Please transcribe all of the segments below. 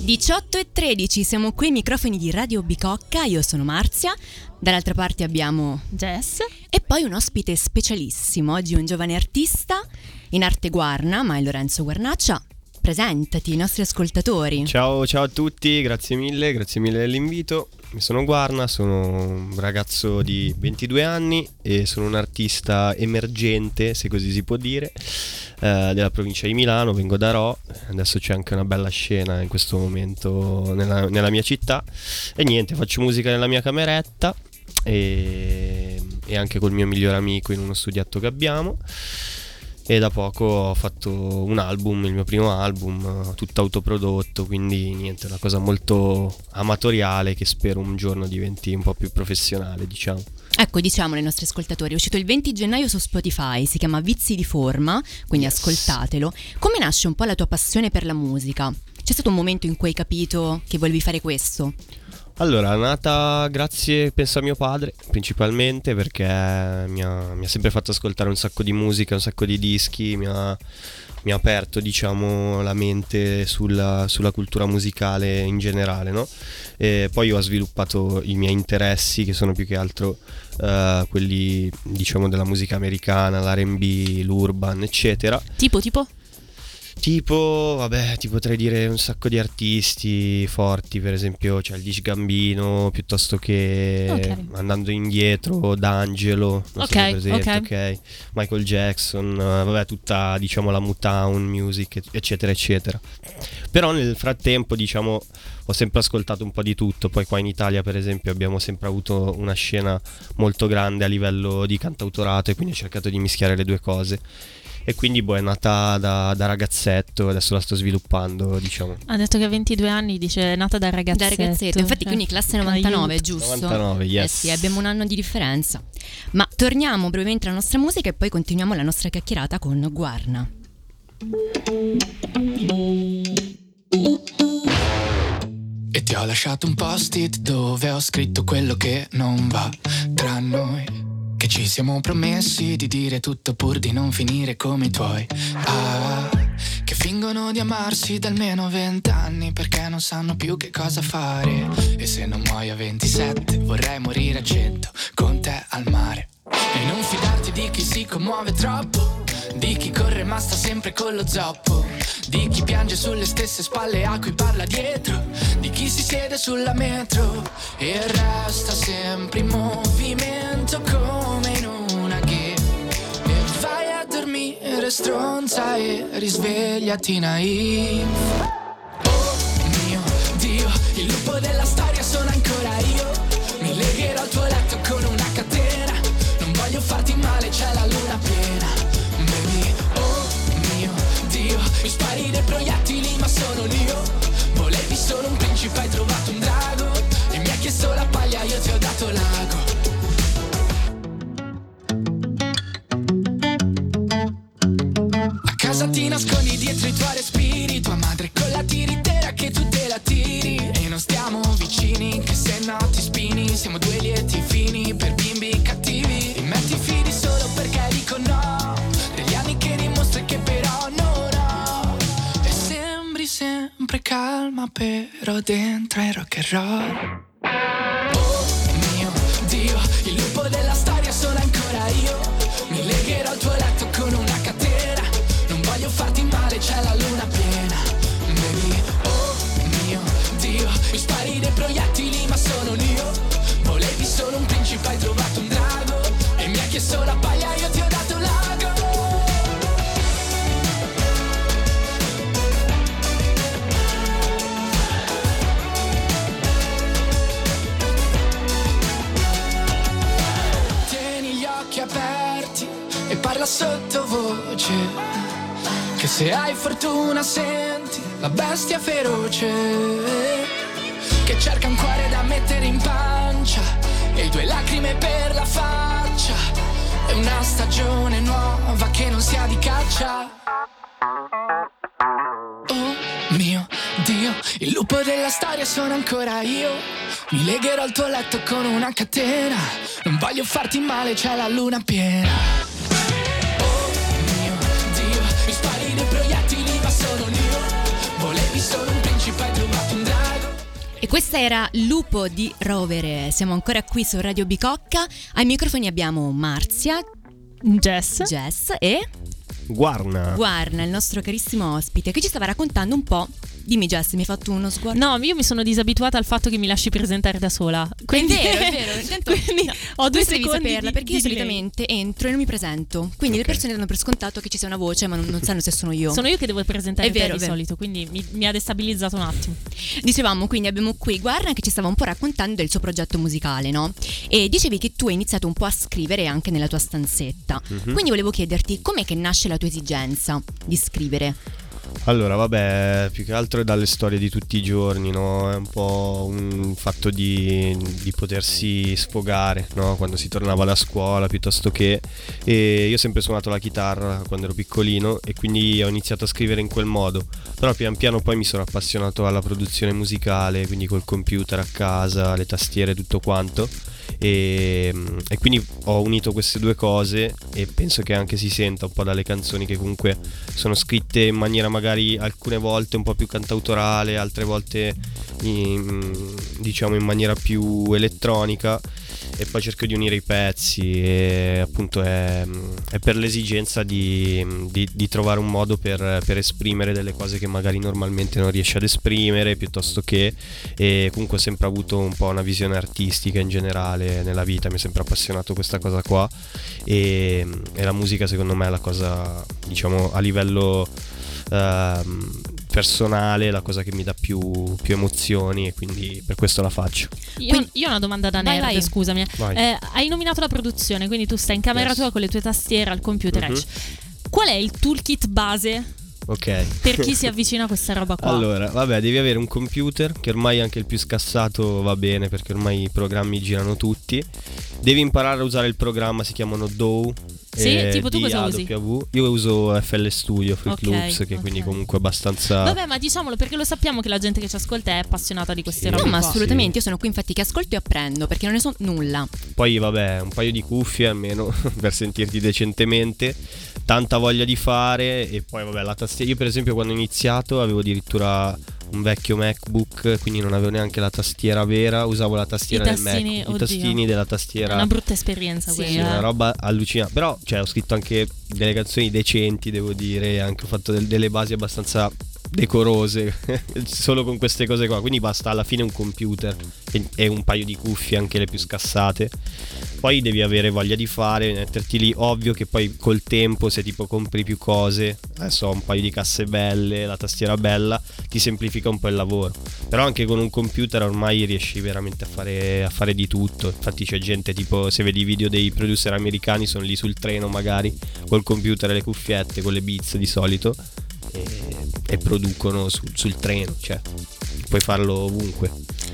18 e 13, siamo qui ai microfoni di Radio Bicocca, io sono Marzia, dall'altra parte abbiamo Jess e poi un ospite specialissimo, oggi un giovane artista in arte guarna, ma è Lorenzo Guarnaccia. Presentati, i nostri ascoltatori. Ciao, ciao a tutti, grazie mille, grazie mille dell'invito. Mi sono Guarna, sono un ragazzo di 22 anni e sono un artista emergente, se così si può dire, eh, della provincia di Milano, vengo da Ro, adesso c'è anche una bella scena in questo momento nella, nella mia città. E niente, faccio musica nella mia cameretta e, e anche col mio migliore amico in uno studietto che abbiamo e da poco ho fatto un album, il mio primo album, tutto autoprodotto, quindi niente, una cosa molto amatoriale che spero un giorno diventi un po' più professionale, diciamo. Ecco, diciamo ai nostri ascoltatori, è uscito il 20 gennaio su Spotify, si chiama Vizi di forma, quindi yes. ascoltatelo. Come nasce un po' la tua passione per la musica? C'è stato un momento in cui hai capito che volevi fare questo? Allora, nata grazie, penso a mio padre, principalmente perché mi ha, mi ha, sempre fatto ascoltare un sacco di musica, un sacco di dischi, mi ha, mi ha aperto, diciamo, la mente sulla, sulla cultura musicale in generale, no? Poi ho sviluppato i miei interessi, che sono più che altro uh, quelli, diciamo, della musica americana, l'R&B, l'urban, eccetera. Tipo, tipo? Tipo, vabbè, ti potrei dire un sacco di artisti forti, per esempio c'è il Dish Gambino, piuttosto che okay. andando indietro, D'Angelo, non okay, so presente, okay. ok, Michael Jackson, vabbè, tutta diciamo la Motown music, eccetera, eccetera. Però nel frattempo, diciamo, ho sempre ascoltato un po' di tutto, poi qua in Italia, per esempio, abbiamo sempre avuto una scena molto grande a livello di cantautorato e quindi ho cercato di mischiare le due cose e quindi boh, è nata da, da, ragazzetto, adesso la sto sviluppando, diciamo. Ha detto che ha 22 anni, dice è nata da ragazzetto. Da ragazzetto, infatti quindi classe 99, Aiuto. giusto? 99, yes. Eh sì, abbiamo un anno di differenza. Ma torniamo brevemente alla nostra musica e poi continuiamo la nostra chiacchierata con Guarna. E ti ho lasciato un post-it dove ho scritto quello che non va tra noi. Che ci siamo promessi di dire tutto pur di non finire come i tuoi. Ah, che fingono di amarsi da almeno vent'anni perché non sanno più che cosa fare. E se non muoio a 27 vorrei morire a 100 con te al mare. E non fidarti di chi si commuove troppo, di chi corre ma sta sempre con lo zoppo, di chi piange sulle stesse spalle a cui parla dietro, di chi si siede sulla metro e resta sempre in movimento come stronza e risvegliati naif. Oh mio Dio, il lupo della storia sono ancora io, mi legherò al tuo letto con una catena. Voglio farti male, c'è la luna piena. Baby, oh mio Dio Mi spari dei proiettili ma sono io Volevi solo un principe, hai trovato un drago. E mi ha chiesto la paglia, io ti ho dato l'ago A casa ti nascondi dietro i tuoi respiri? Tua madre con la tiritera che tu te la tiri. E non stiamo vicini che se no ti spini. Siamo due lieti fini per bimbi cattivi. Ti fidi solo perché dico no. Degli anni che dimostri che però non ho. E sembri sempre calma però dentro è rock and roll. Oh mio Dio, il lupo della storia sottovoce. Che se hai fortuna senti la bestia feroce. Che cerca un cuore da mettere in pancia e due lacrime per la faccia è una stagione nuova che non sia di caccia. Oh mio Dio, il lupo della storia sono ancora io. Mi legherò al tuo letto con una catena. Non voglio farti male, c'è la luna piena. E questa era Lupo di Rovere. Siamo ancora qui su Radio Bicocca. Ai microfoni abbiamo Marzia, Jess. Jess e Guarna. Guarna, il nostro carissimo ospite, che ci stava raccontando un po' Dimmi Jess, mi hai fatto uno sguardo? No, io mi sono disabituata al fatto che mi lasci presentare da sola. Quindi, è vero, è vero. Intanto, quindi ho due devi secondi saperla di- perché io solitamente entro e non mi presento. Quindi Ok. le persone danno per scontato che ci sia una voce, ma non, non sanno se sono io. Sono io che devo presentare È te vero, di è vero. solito, quindi mi, mi ha destabilizzato un attimo. Dicevamo, quindi abbiamo qui Guarna che ci stava un po' raccontando del suo progetto musicale, no? E dicevi che tu hai iniziato un po' a scrivere anche nella tua stanzetta. Mhm. Quindi volevo chiederti com'è che nasce la tua esigenza di scrivere? Allora, vabbè, più che altro è dalle storie di tutti i giorni, no? È un po' un fatto di, di potersi sfogare, no? Quando si tornava da scuola piuttosto che... E io ho sempre suonato la chitarra quando ero piccolino e quindi ho iniziato a scrivere in quel modo. Però pian piano poi mi sono appassionato alla produzione musicale, quindi col computer a casa, le tastiere, tutto quanto. E, e quindi ho unito queste due cose e penso che anche si senta un po' dalle canzoni che comunque sono scritte in maniera magari alcune volte un po' più cantautorale, altre volte in, diciamo in maniera più elettronica e poi cerco di unire i pezzi e appunto è, è per l'esigenza di, di- di trovare un modo per, per esprimere delle cose che magari normalmente non riesci ad esprimere piuttosto che e comunque ho sempre avuto un po' una visione artistica in generale nella vita, mi è sempre appassionato questa cosa qua e, e la musica secondo me è la cosa diciamo a livello ehm, personale la cosa che mi dà più, più emozioni e quindi per questo la faccio. Io, Quindi- io ho una domanda da Vai, nerd, vai. scusami. Vai. Eh, hai nominato la produzione, quindi tu stai in camera Yes. tua con le tue tastiere al computer. Ecc. Qual è il toolkit base Ok. per chi si avvicina a questa roba qua? Allora, vabbè, devi avere un computer che ormai anche il più scassato va bene perché ormai i programmi girano tutti. Devi imparare a usare il programma, si chiamano DAW. Sì, eh, tipo tu cosa usi? Io uso FL Studio, Fruit Ok, Loops, che ok. quindi comunque è abbastanza... Vabbè, ma diciamolo perché lo sappiamo che la gente che ci ascolta è appassionata di queste Sì. robe No, ma assolutamente, io sono qui infatti che ascolto e apprendo perché non ne so nulla. Poi vabbè, un paio di cuffie almeno per sentirti decentemente, tanta voglia di fare e poi vabbè la tastiera. Io per esempio quando ho iniziato avevo addirittura un vecchio MacBook, quindi non avevo neanche la tastiera vera, usavo la tastiera I del tastini, Mac, oddio. i tastini della È tastiera. una brutta esperienza Sì, Sì, quella. una roba allucinante. Però, cioè, ho scritto anche delle canzoni decenti, devo dire, anche ho fatto del- delle basi abbastanza decorose solo con queste cose qua. Quindi basta alla fine un computer e, un paio di cuffie, anche le più scassate. Poi devi avere voglia di fare, metterti lì. Ovvio che poi col tempo, se tipo compri più cose, adesso ho un paio di casse belle, la tastiera bella, ti semplifica un po' il lavoro. Però anche con un computer ormai riesci veramente a fare, a fare di tutto. Infatti c'è gente tipo, se vedi i video dei producer americani, sono lì sul treno magari, col computer e le cuffiette, con le beats di solito, e, e producono sul- sul treno. Cioè, puoi farlo ovunque.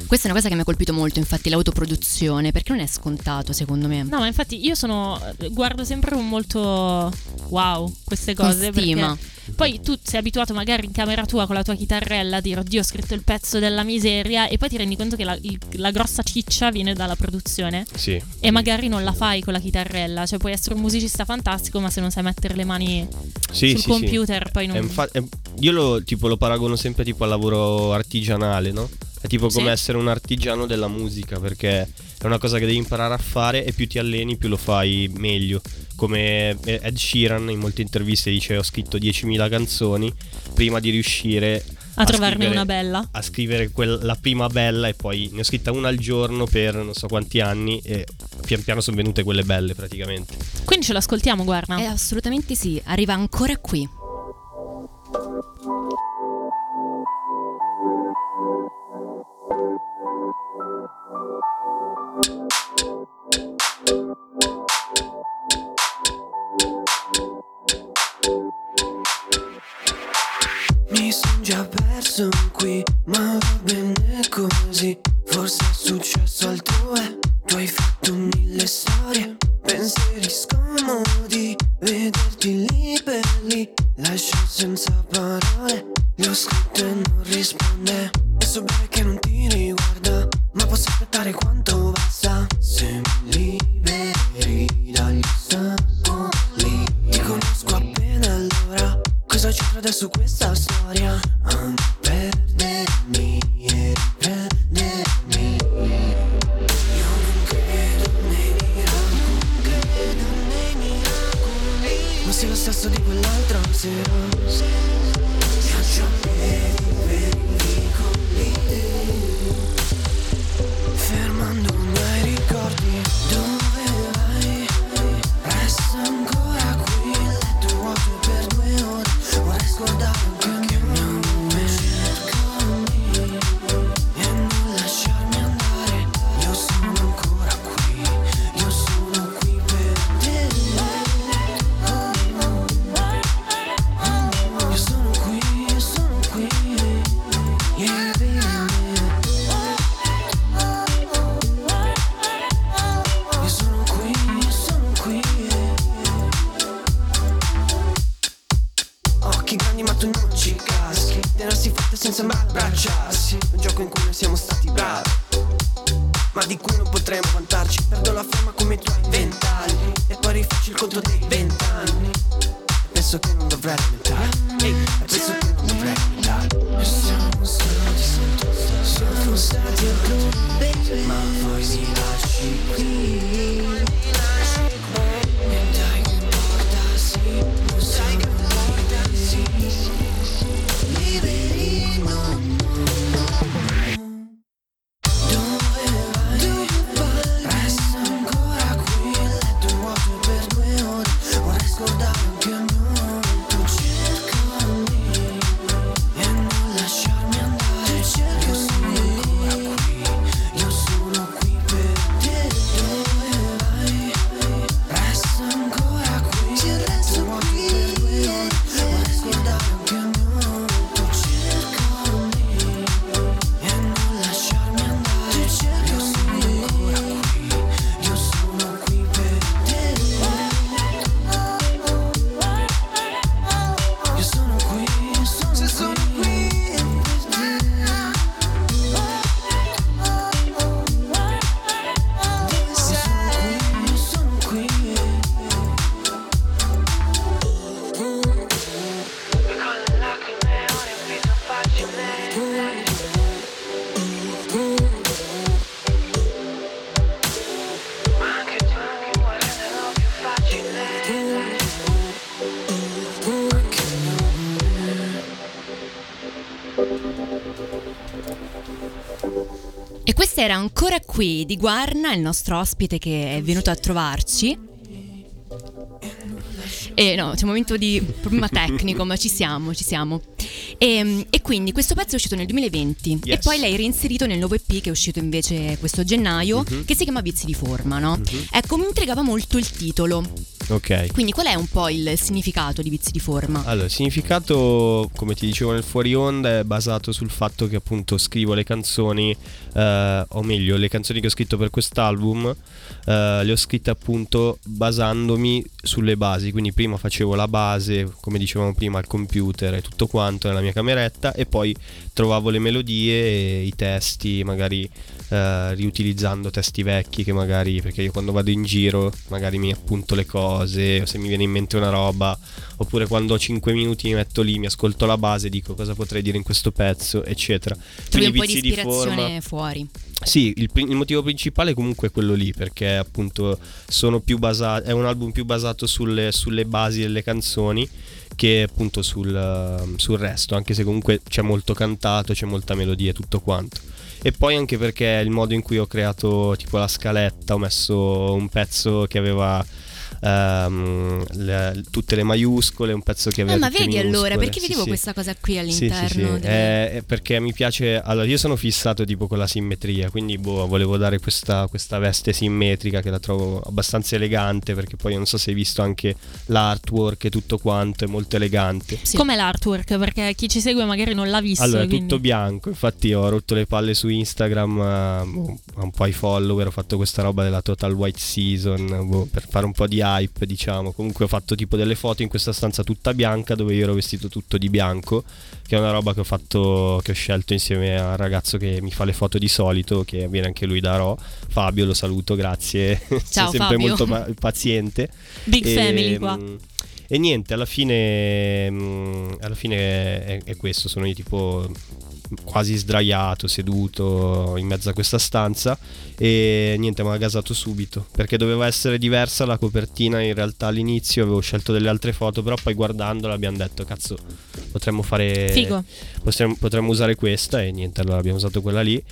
Questa è una cosa che mi ha colpito molto, infatti, l'autoproduzione, perché non è scontato secondo me. No, ma infatti io sono. guardo sempre con molto wow queste cose. Con stima. Poi tu sei abituato magari in camera tua con la tua chitarrella a dire oddio ho scritto il pezzo della miseria e poi ti rendi conto che la, il- la grossa ciccia viene dalla produzione Sì. e magari non la fai con la chitarrella. Cioè puoi essere un musicista fantastico ma se non sai mettere le mani Sì, sul sì, sì. computer poi non... È infa- è- io lo, tipo, lo paragono sempre tipo al lavoro artigianale, no? È tipo come Sì. essere un artigiano della musica, perché è una cosa che devi imparare a fare e più ti alleni più lo fai meglio. Come Ed Sheeran in molte interviste dice ho scritto 10.000 canzoni prima di riuscire a trovarne scrivere- una bella. a scrivere quel- la prima bella e poi ne ho scritta una al giorno per non so quanti anni e pian piano sono venute quelle belle praticamente. Quindi ce l'ascoltiamo, guarda. Eh, assolutamente sì, arriva ancora qui. Così. Forse è successo altrove, tu hai fatto mille storie, pensieri scomodi. Vederti lì per lì, lascio senza parole. Gli scritto e non risponde. E so bene che non ti riguarda, ma posso aspettare quanto basta. Se mi liberi dagli ostacoli, ti conosco appena allora. Cosa c'entra adesso questa storia? A perdermi to vent'anni. Penso che non dovrei lamentare Ehi, e penso era ancora qui di Guarna, il nostro ospite che è venuto a trovarci. E no, c'è un momento di problema tecnico, ma ci siamo, ci siamo. E, e quindi questo pezzo è uscito nel 2020 e Yes. poi l'hai reinserito nel nuovo EP che è uscito invece questo gennaio, Mhm. che si chiama Vizi di forma, no? Ecco, mi intrigava molto il titolo. Ok. Quindi qual è un po' il significato di Vizi di forma? Allora, il significato, come ti dicevo nel fuori onda, è basato sul fatto che appunto scrivo le canzoni, eh, o meglio, le canzoni che ho scritto per quest'album, eh, le ho scritte appunto basandomi sulle basi. Quindi prima facevo la base, come dicevamo prima, al computer e tutto quanto nella mia cameretta, e poi trovavo le melodie e i testi, magari eh, riutilizzando testi vecchi che magari, perché io quando vado in giro, magari mi appunto le cose, o se mi viene in mente una roba, oppure quando ho 5 minuti mi metto lì, mi ascolto la base, dico cosa potrei dire in questo pezzo, eccetera. Trovi un po' di ispirazione forma- fuori. sì, il, il motivo principale comunque è quello lì, perché appunto sono più basato, è un album più basato sulle, sulle basi delle canzoni che appunto sul, ehm, sul resto, anche se comunque c'è molto cantato, c'è molta melodia e tutto quanto. E poi anche perché il modo in cui ho creato tipo la scaletta, ho messo un pezzo che aveva ehm, le- tutte le maiuscole, un pezzo che aveva Ah, ma vedi allora, minuscole. perché Sì, vedevo sì. questa cosa qui Sì, all'interno? sì, sì. delle- Eh, perché mi piace. Allora, io sono fissato tipo con la simmetria, quindi boh, volevo dare questa, questa veste simmetrica che la trovo abbastanza elegante. Perché poi non so se hai visto anche l'artwork e tutto quanto, è molto elegante. Sì. Com'è l'artwork? Perché chi ci segue magari non l'ha visto. Allora, quindi- tutto bianco. Infatti, ho rotto le palle su Instagram eh, boh, a un po' ai follower. Ho fatto questa roba della Total White Season boh, per fare un po' di hype, diciamo. Comunque, ho fatto tipo delle foto in questa stanza tutta bianca dove io ero vestito tutto di bianco. Che è una roba che ho fatto, che ho scelto insieme al ragazzo che mi fa le foto di solito, che viene anche lui da Ro. Fabio, lo saluto, grazie. Ciao, Sei sempre Fabio. molto pa- paziente. Big E, family qua. E niente, alla fine, mm, alla fine è, è questo, sono io tipo quasi sdraiato, seduto in mezzo a questa stanza e niente, mi ha gasato subito perché doveva essere diversa la copertina. In realtà all'inizio avevo scelto delle altre foto, però poi guardandola abbiamo detto cazzo, potremmo fare Figo. potremmo, potremmo usare questa e niente, allora abbiamo usato quella lì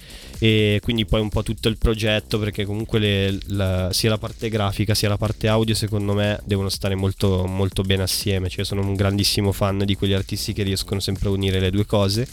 e quindi poi un po' tutto il progetto perché comunque le- la- sia la parte grafica sia la parte audio secondo me devono stare molto, molto bene assieme, cioè sono un grandissimo fan di quegli artisti che riescono sempre a unire le due cose.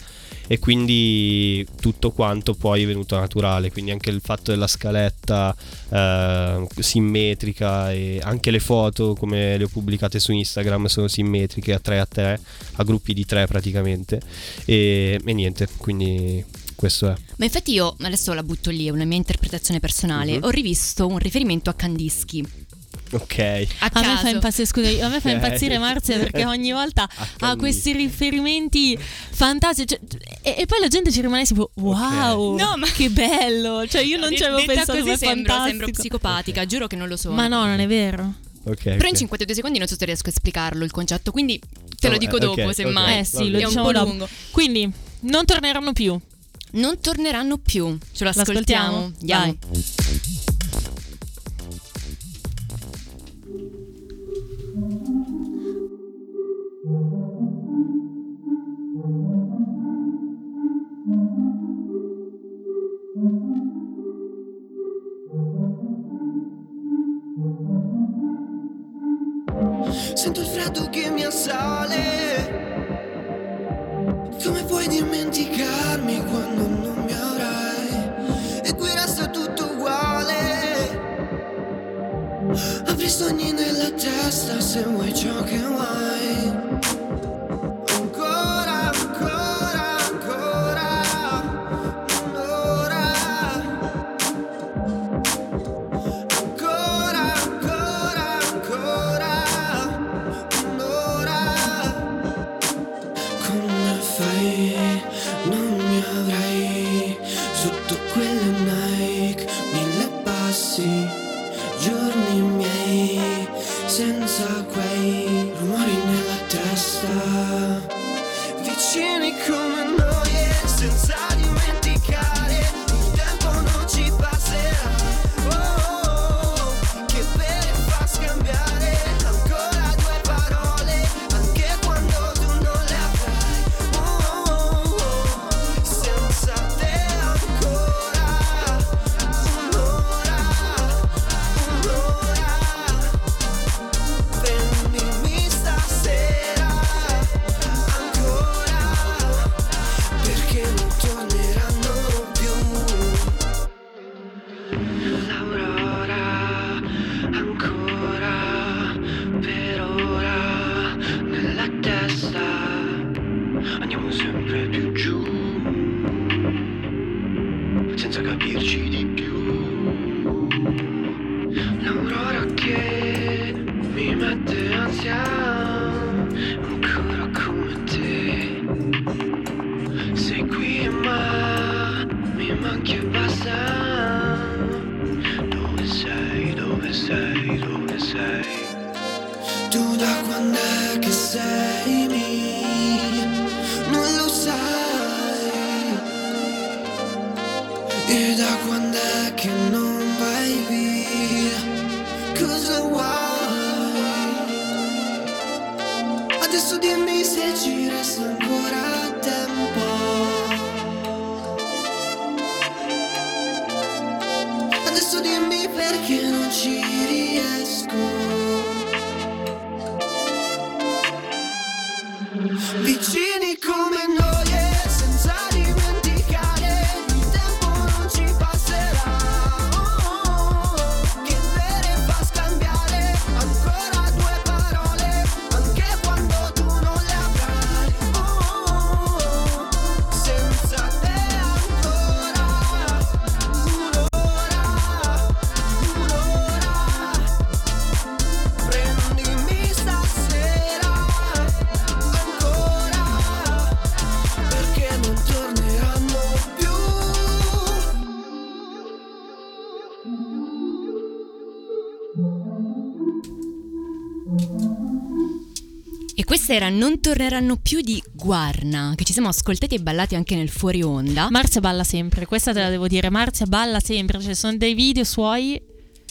E quindi tutto quanto poi è venuto naturale, quindi anche il fatto della scaletta eh, simmetrica e anche le foto come le ho pubblicate su Instagram sono simmetriche a 3 a 3, a gruppi di 3 praticamente. E, e niente, quindi questo è. Ma infatti io adesso la butto lì, è una mia interpretazione personale. Mhm. Ho rivisto un riferimento a Kandinsky. Ok. A A me fa impazzire, scusa, a me fa impazzire Marzia perché ogni volta ha questi riferimenti fantastici. cioè, e, e poi la gente ci rimane tipo, wow, No, ma- che bello. Cioè, io non ci avevo pensato, così sembro, sembro psicopatica, giuro che non lo sono. Ma no, non è vero. Ok. Però in ok. 52 secondi non so se riesco a esplicarlo il concetto, quindi te lo Oh, dico eh, dopo, semmai. eh sì, lo è un diciamo po' dopo. lungo. Quindi, non torneranno più. Non torneranno più. Ce lo ascoltiamo. L'ascoltiamo? Andiamo. Se vuoi ciò che vuoi. Ancora, ancora, ancora. Ancora. Come fai? Non mi avrai sotto quelle Nike, mille passi, giorni senza quei Tu da quando è che sei E questa era Non torneranno più di Guarna, che ci siamo ascoltati e ballati anche nel fuori onda. Marzia balla sempre, questa te la devo dire, Marzia balla sempre, ci cioè sono dei video suoi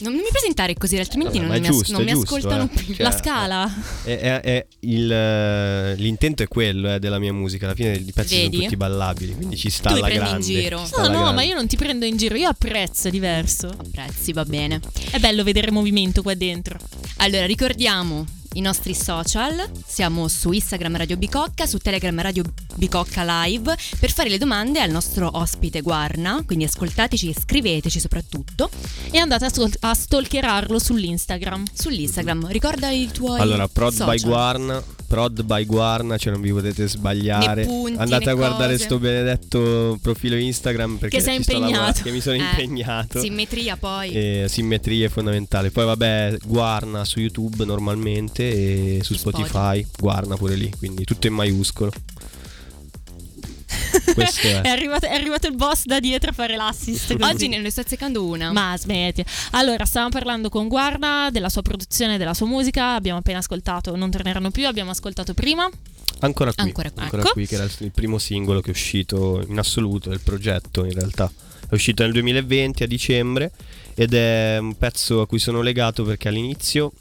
non mi presentare così, altrimenti Vabbè, non, mi, è as- giusto, non mi giusto, ascoltano eh. più. Cioè, la scala. È- è- è il, eh, l'intento è quello eh, della mia musica. Alla fine i pezzi Vedi? sono tutti ballabili, quindi ci sta Tu alla prendi in grande. giro. ci sta No, no, grande. ma io non ti prendo in giro, io apprezzo, è diverso. Apprezzi, va bene. È bello vedere movimento qua dentro. Allora, ricordiamo i nostri social. Siamo su Instagram Radio Bicocca, su Telegram Radio Bicocca Live per fare le domande al nostro ospite Guarna. Quindi ascoltateci e scriveteci soprattutto E andate a, sol- a stalkerarlo sull'Instagram. sull'Instagram. Ricorda i tuoi Allora, Prod social. by Guarna, Prod by Guarna, cioè non vi potete sbagliare. Punti, Andate a guardare cose. sto benedetto profilo Instagram perché Che sei impegnato. che mi sono Eh, impegnato. Simmetria poi. E simmetria è fondamentale. Poi vabbè, Guarna su YouTube normalmente e su Spotify, Guarna pure lì, quindi tutto in maiuscolo. È, è. arrivato, è arrivato il boss da dietro a fare l'assist. così. Oggi ne sto azzeccando una. Ma smetti. Allora, stavamo parlando con Guarda della sua produzione, della sua musica. Abbiamo appena ascoltato Non torneranno più. Abbiamo ascoltato prima. Ancora qui, Ancora qui. ancora Ecco. qui, che era il, il primo singolo che è uscito in assoluto del progetto in realtà. È uscito nel 2020 a dicembre ed è un pezzo a cui sono legato perché all'inizio,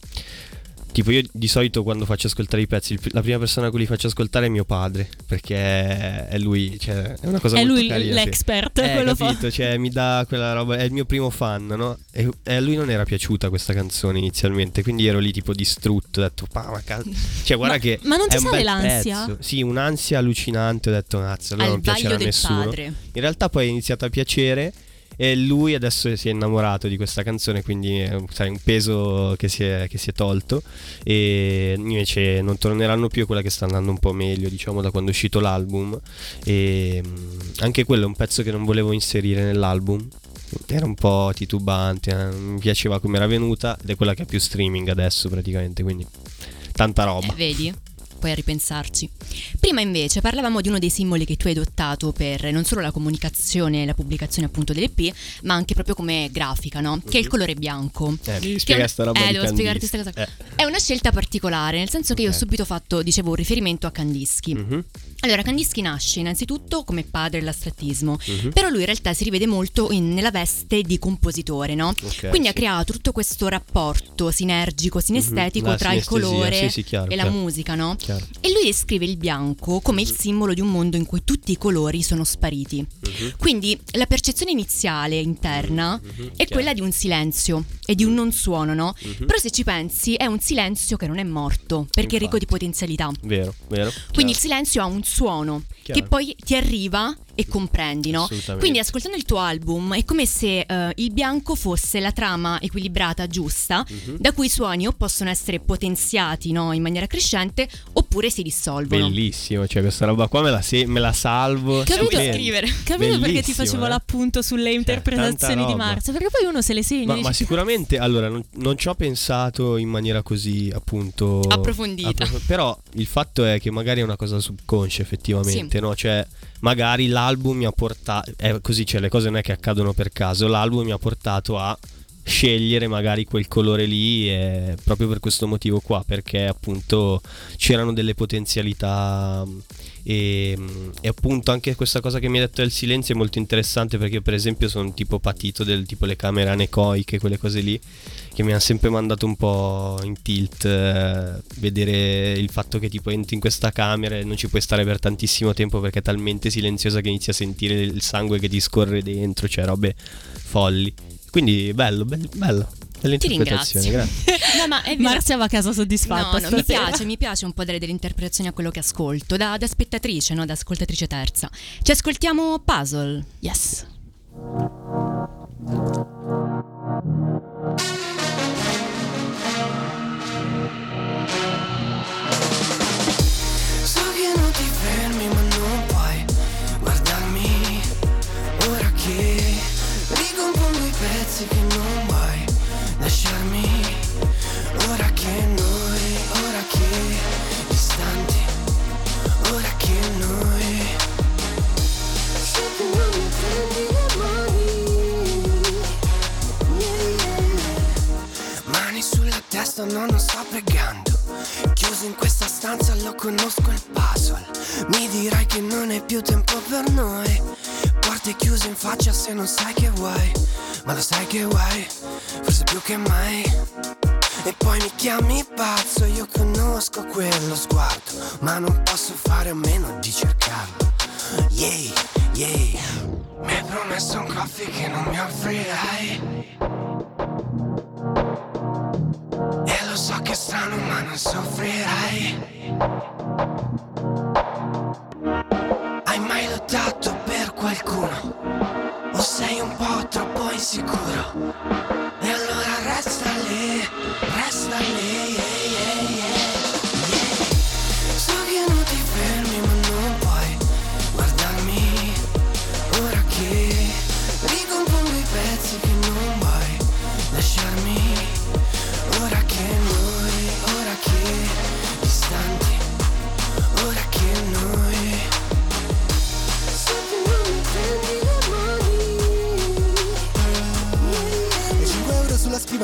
tipo io di solito quando faccio ascoltare i pezzi, la prima persona a cui li faccio ascoltare è mio padre, perché è lui, cioè è una cosa è molto lui carina, sì. l'expert. Eh, quello fa- capito, cioè mi dà quella roba, è il mio primo fan, no? E, e a lui non era piaciuta questa canzone inizialmente, quindi ero lì tipo distrutto, ho detto, "Pa, ma ca-" Cioè guarda Ma- che ma non ti è sale l'ansia? pezzo. Sì, un'ansia allucinante, ho detto, cazzo, allora al non piacerà a nessuno. padre. In realtà poi è iniziato a piacere e lui adesso si è innamorato di questa canzone, quindi è sai, un peso che si, è, che si è tolto. E invece non torneranno più, è quella che sta andando un po' meglio, diciamo, da quando è uscito l'album. E mm, anche quello è un pezzo che non volevo inserire nell'album. Era un po' titubante, eh, mi piaceva come era venuta ed è quella che ha più streaming adesso praticamente, quindi tanta roba. Eh, vedi? Puoi a ripensarci. Prima invece parlavamo di uno dei simboli che tu hai adottato per non solo la comunicazione e la pubblicazione appunto dell'EP, ma anche proprio come grafica, no? Che è il colore bianco. Eh, sta roba eh, devo spiegarti questa cosa. Eh. È una scelta particolare, nel senso che io ho subito fatto, dicevo, un riferimento a Kandinsky. Mhm, Allora, Kandinsky nasce innanzitutto come padre dell'astrattismo, mhm. però lui in realtà si rivede molto in- nella veste di compositore, no? Ok, Quindi ha sì. creato tutto questo rapporto sinergico, sinestetico La tra il colore sì, sì, chiaro, e la chiaro. musica, no? Chiaro. E lui descrive il bianco come il simbolo di un mondo in cui tutti i colori sono spariti. Mhm. Quindi la percezione iniziale interna Mhm, è chiaro. quella di un silenzio e di un non suono, no? Mhm. Però se ci pensi è un silenzio che non è morto, perché è ricco di Infatti. potenzialità. Vero, vero. Quindi il chiaro. silenzio ha un suono Chiaro. che poi ti arriva e comprendi, no? Quindi ascoltando il tuo album è come se eh, il bianco fosse la trama equilibrata giusta Mhm. da cui i suoni o possono essere potenziati no, in maniera crescente oppure si dissolvono. Bellissimo, cioè questa roba qua me la, se- me la salvo. Capito? sapendo. scrivere. Capito perché ti facevo eh. l'appunto sulle interpretazioni tanta di. Marzia? Perché poi uno se le segna. Ma, ma sicuramente, allora, non, non ci ho pensato in maniera così, appunto... Approfondita. approf- però il fatto è che magari è una cosa subconscia, effettivamente, Sì. no? Cioè, magari l'album mi ha portato... È così, cioè, le cose non è che accadono per caso. L'album mi ha portato a scegliere magari quel colore lì e proprio per questo motivo qua perché appunto c'erano delle potenzialità e, e appunto anche questa cosa che mi hai detto del silenzio è molto interessante perché io per esempio sono tipo patito del tipo le camere anecoiche quelle cose lì che mi hanno sempre mandato un po' in tilt eh, vedere il fatto che tipo entri in questa camera e non ci puoi stare per tantissimo tempo perché è talmente silenziosa che inizi a sentire il sangue che ti scorre dentro cioè robe folli quindi bello bello, bello. Ti ringrazio. grazie. No, ma è. Marzia va a casa No, soddisfatta. no, mi stasera. piace, mi piace un po' dare delle interpretazioni a quello che ascolto, da, da spettatrice, no? da ascoltatrice terza. Ci ascoltiamo Puzzle. Yes. I pezzi che non vuoi lasciarmi? Ora che noi, ora che distanti Ora che noi. So che non mi prendi le mani Yeah. Mani sulla testa, no, non sto pregando. Chiuso in questa stanza lo conosco il puzzle. Mi dirai che non è più tempo per noi. Porte chiuse in faccia se non sai che vuoi Ma lo sai che vuoi, forse più che mai. E poi mi chiami pazzo, io conosco quello sguardo Ma non posso fare a meno di cercarlo. Yeah, yeah Mi hai promesso un coffee che non mi offrirai. E lo so che è strano ma non soffrirai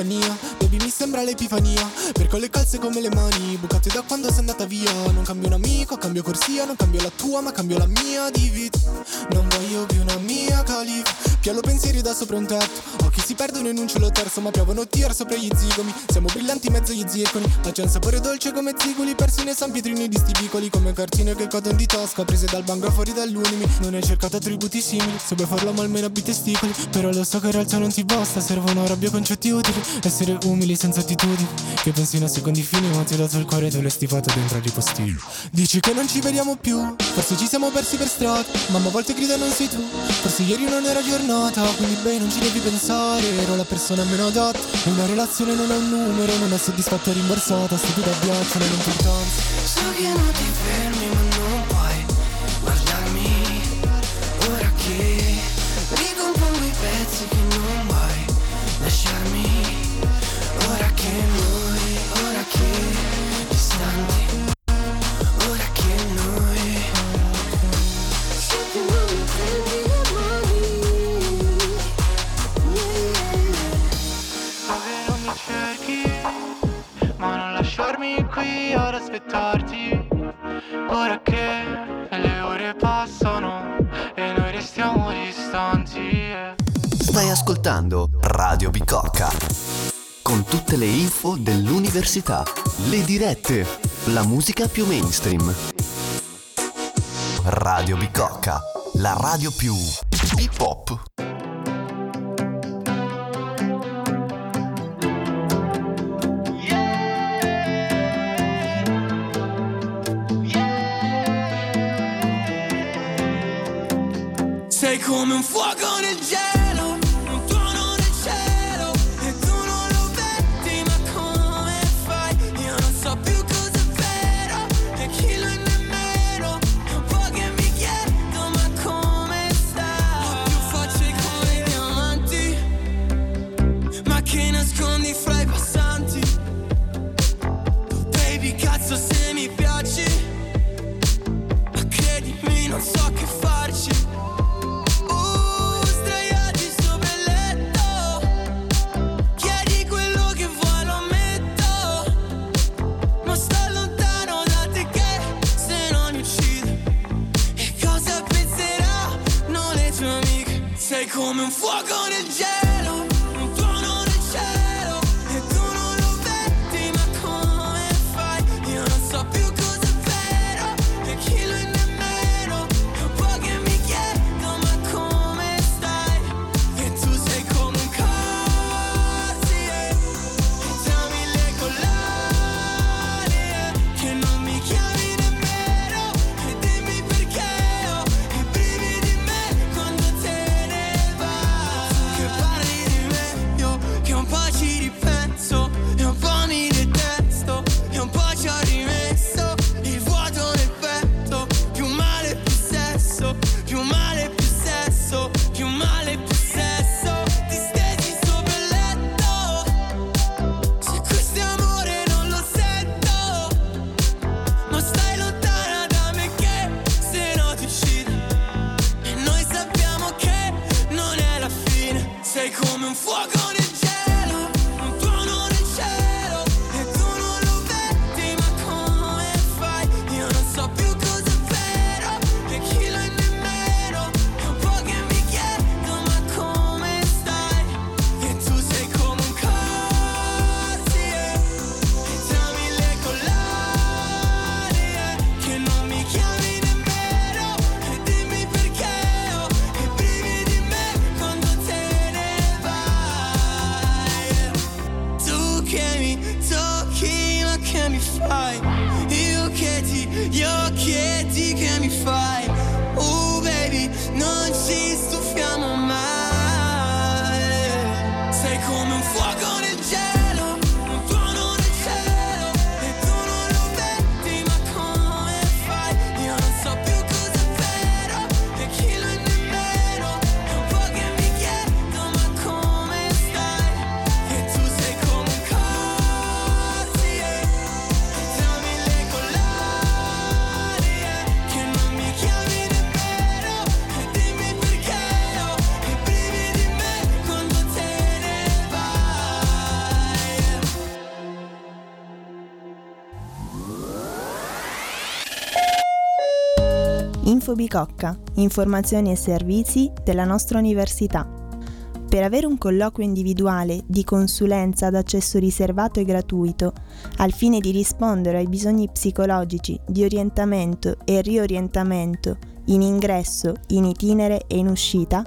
scrivania Baby mi sembra l'epifania. Perché ho le calze come le mani. Bucate da quando sei andata via. Non cambio un amico, cambio corsia Non cambio la tua ma cambio la mia di vita. Non voglio più una mia califa. Piallo pensieri da sopra un tetto Occhi si perdono in un cielo terzo Ma piovono tir sopra gli zigomi. Siamo brillanti in mezzo agli zirconi Ma c'è un sapore dolce come zigoli Persi nei San Pietrini di stibicoli Come cartine che cadono di tasca Prese dal banco fuori dall'unimi. Non hai cercato attributi simili Se vuoi farlo ma almeno abbi testicoli Però lo so che in realtà non ti basta Servono rabbia concetti utili. Essere umili senza attitudini Che pensi nei secondi fini Ma ti ho dato il cuore e te l'hai stifato dentro agli postini Dici che non ci vediamo più Forse ci siamo persi per strada Mamma a volte grida non sei tu. Forse ieri non era giornata Quindi beh non ci devi pensare Ero la persona meno adatta una relazione non ha un numero Non è soddisfatta e rimborsata. Stupida abbiaccia non importanza So che non ti fermi ascoltando Radio Bicocca. Con tutte le info dell'università, le dirette, la musica più mainstream. Radio Bicocca, la radio più hip hop. Bicocca, informazioni e servizi della nostra università. Per avere un colloquio individuale di consulenza ad accesso riservato e gratuito, al fine di rispondere ai bisogni psicologici di orientamento e riorientamento in ingresso, in itinere e in uscita,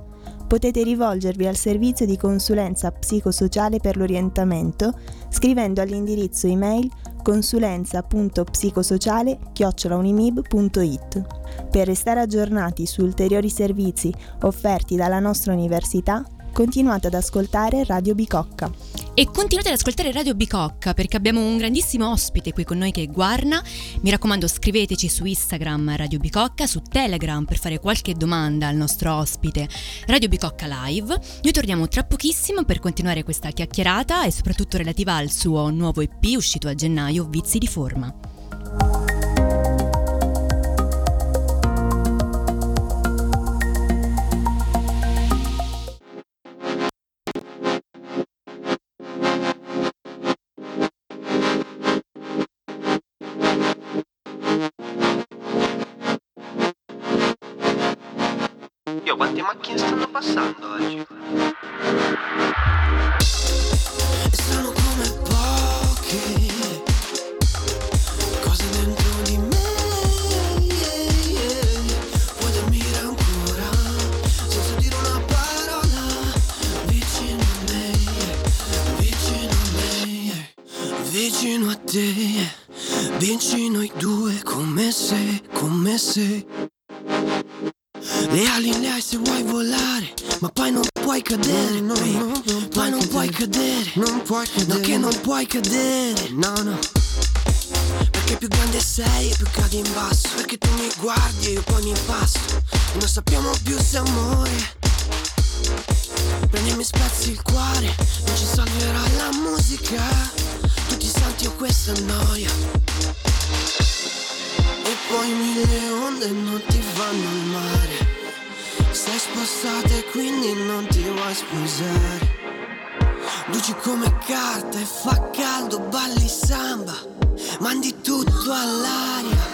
potete rivolgervi al servizio di consulenza psicosociale per l'orientamento scrivendo all'indirizzo email consulenza.psicosociale-unimib.it. Per restare aggiornati su ulteriori servizi offerti dalla nostra università, continuate ad ascoltare Radio Bicocca e continuate ad ascoltare Radio Bicocca perché abbiamo un grandissimo ospite qui con noi che è Guarna. Mi raccomando, scriveteci su Instagram Radio Bicocca, su Telegram per fare qualche domanda al nostro ospite Radio Bicocca Live. Noi torniamo tra pochissimo per continuare questa chiacchierata e soprattutto relativa al suo nuovo EP uscito a gennaio, Vizi di forma. aquí estando tá passando fai mille onde e non ti vanno al mare. Sei spassata e quindi non ti vuoi sposare. Luci come carta e fa caldo, balli samba Mandi tutto all'aria.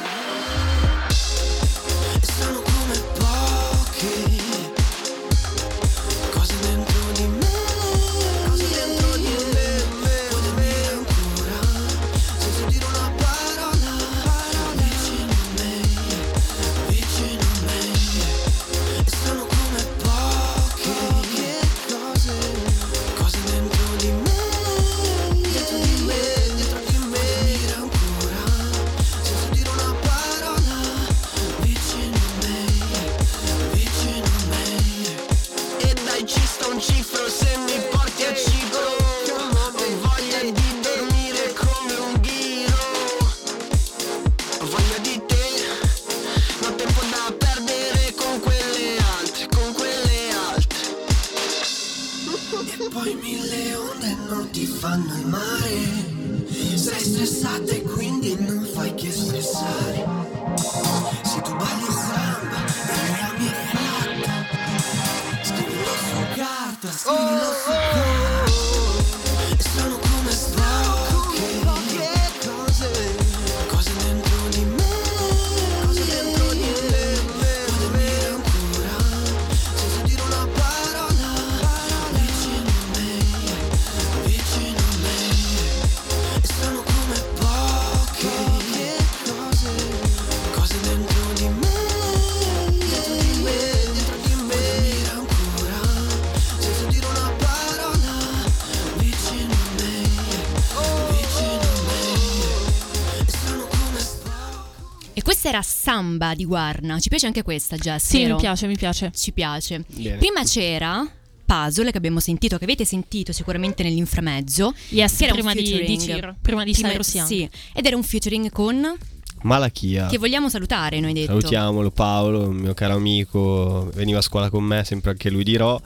Oh. samba di Guarna. Ci piace anche questa, Jess? Sì, vero? mi piace, mi piace. Ci piace. Bene. Prima c'era Puzzle che abbiamo sentito, che avete sentito sicuramente nell'inframezzo. Yes, che prima, un di, di Ciro, prima di Ciro. Sì, ed era un featuring con... Malachia. che vogliamo salutare, noi detto. Salutiamolo Paolo, mio caro amico, veniva a scuola con me, sempre anche lui dirò.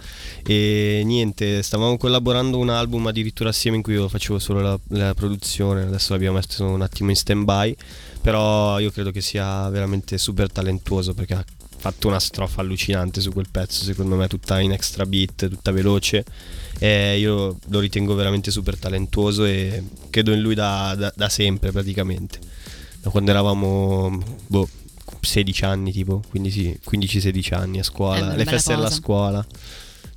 E niente, stavamo collaborando un album addirittura assieme in cui io facevo solo la, la produzione, adesso l'abbiamo messo un attimo in stand by, però io credo che sia veramente super talentuoso perché ha fatto una strofa allucinante su quel pezzo, secondo me tutta in extra beat, tutta veloce. E io lo ritengo veramente super talentuoso e credo in lui da, da- da sempre praticamente. Quando eravamo boh, 16 anni tipo, quindi sì, 15-16 anni a Eh, scuola, una le feste della cosa. scuola.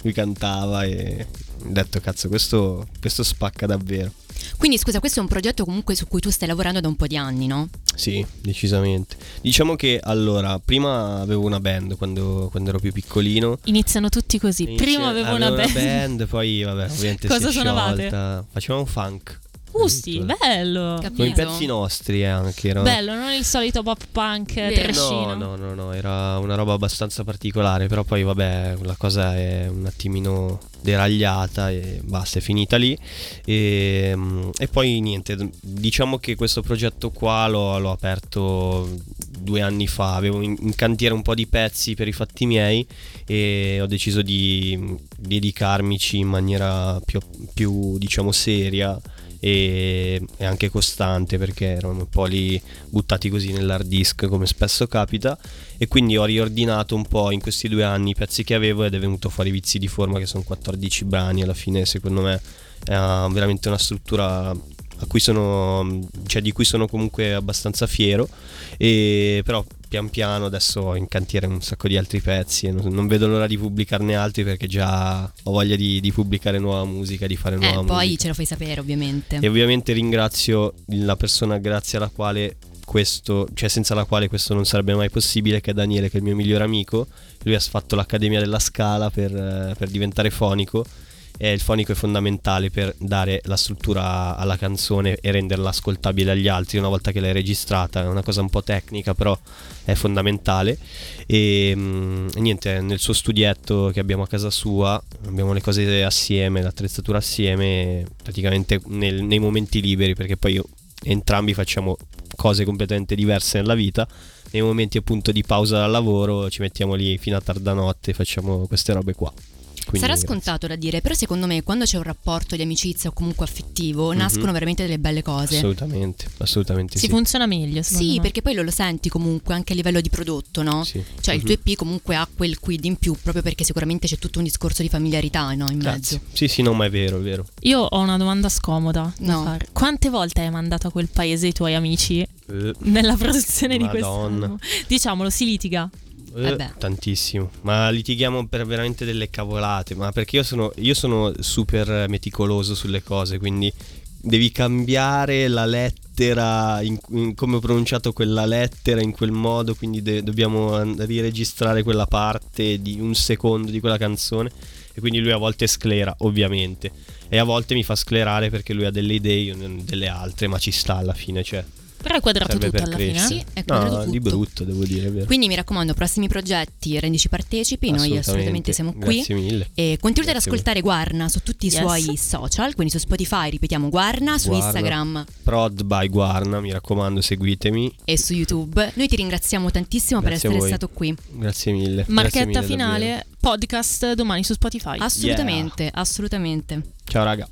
Lui cantava e ho detto cazzo questo, questo spacca davvero. Quindi scusa, questo è un progetto comunque su cui tu stai lavorando da un po' di anni, no? Sì, decisamente. Diciamo che allora, prima avevo una band quando, quando ero più piccolino. Iniziano tutti così. Inizia- Prima avevo una band. band, poi vabbè, ovviamente si Cosa è suonavate? sciolta. Facevamo funk. Uh, sì, bello. Capito? Con i pezzi nostri eh, anche. Era... Bello, non il solito pop punk Vero. trashino. No, no, no, no, era una roba abbastanza particolare, però poi vabbè, la cosa è un attimino deragliata e basta, è finita lì. E, mm, e poi niente, diciamo che questo progetto qua l'ho, l'ho aperto due anni fa, avevo in, in cantiere un po' di pezzi per i fatti miei e ho deciso di mm, dedicarmici in maniera più, più diciamo seria e, e anche costante perché erano un po' lì buttati così nell'hard disk come spesso capita e quindi ho riordinato un po' in questi due anni i pezzi che avevo ed è venuto fuori Vizi di Forma che sono 14 brani alla fine secondo me è veramente una struttura cui sono, cioè di cui sono comunque abbastanza fiero e però pian piano adesso ho in cantiere un sacco di altri pezzi e non, non vedo l'ora di pubblicarne altri perché già ho voglia di, di pubblicare nuova musica, di fare nuova Eh, musica. poi ce lo fai sapere, ovviamente. E ovviamente ringrazio la persona grazie alla quale questo, cioè senza la quale questo non sarebbe mai possibile, che è Daniele, che è il mio migliore amico. Lui ha fatto l'Accademia della Scala per, eh, per diventare fonico e il fonico è fondamentale per dare la struttura alla canzone e renderla ascoltabile agli altri una volta che l'hai registrata. È una cosa un po' tecnica, però è fondamentale. E, mm, e niente, nel suo studietto che abbiamo a casa sua, abbiamo le cose assieme, l'attrezzatura assieme, praticamente nel- nei momenti liberi, perché poi io- entrambi facciamo cose completamente diverse nella vita. Nei momenti appunto di pausa dal lavoro ci mettiamo lì fino a tarda notte facciamo queste robe qua. Quindi, Sarà grazie. scontato da dire, però secondo me quando c'è un rapporto di amicizia o comunque affettivo Mhm. nascono veramente delle belle cose. Assolutamente, assolutamente Si sì. funziona meglio, Sì, me. perché poi lo, lo senti comunque anche a livello di prodotto, no? Sì. Cioè il Mhm. tuo EP comunque ha quel quid in più proprio perché sicuramente c'è tutto un discorso di familiarità, no? In Grazie. mezzo. Sì, sì, no, ma è vero, è vero. Io ho una domanda scomoda da No. fare. Quante volte hai mandato a quel paese i tuoi amici Eh, nella produzione di questo? Madonna. album? Diciamolo, si litiga. Eh, Eh tantissimo. Ma litighiamo per veramente delle cavolate. Ma perché io sono, io sono super meticoloso sulle cose, quindi devi cambiare la lettera, in- in come ho pronunciato quella lettera in quel modo, quindi de- dobbiamo an- riregistrare quella parte di un secondo di quella canzone. E quindi lui a volte sclera, ovviamente. E a volte mi fa sclerare perché lui ha delle idee, io ne ho delle altre, ma ci sta alla fine, cioè. Però hai quadrato Serve tutto alla crescere. fine. Sì, è quadrato No, di tutto. brutto, devo dire, è vero. Quindi mi raccomando, prossimi progetti, rendici partecipi, noi assolutamente siamo qui. Grazie mille. E continuate ad Grazie ascoltare Guarna su tutti i Yes. suoi social, quindi su Spotify, ripetiamo Guarna, su Guarna. Instagram Prod by Guarna, mi raccomando, seguitemi. e su YouTube. Noi ti ringraziamo tantissimo Grazie per essere stato qui. Grazie mille. Grazie Marchetta mille, finale, davvero. podcast domani su Spotify. Assolutamente, assolutamente. Ciao raga.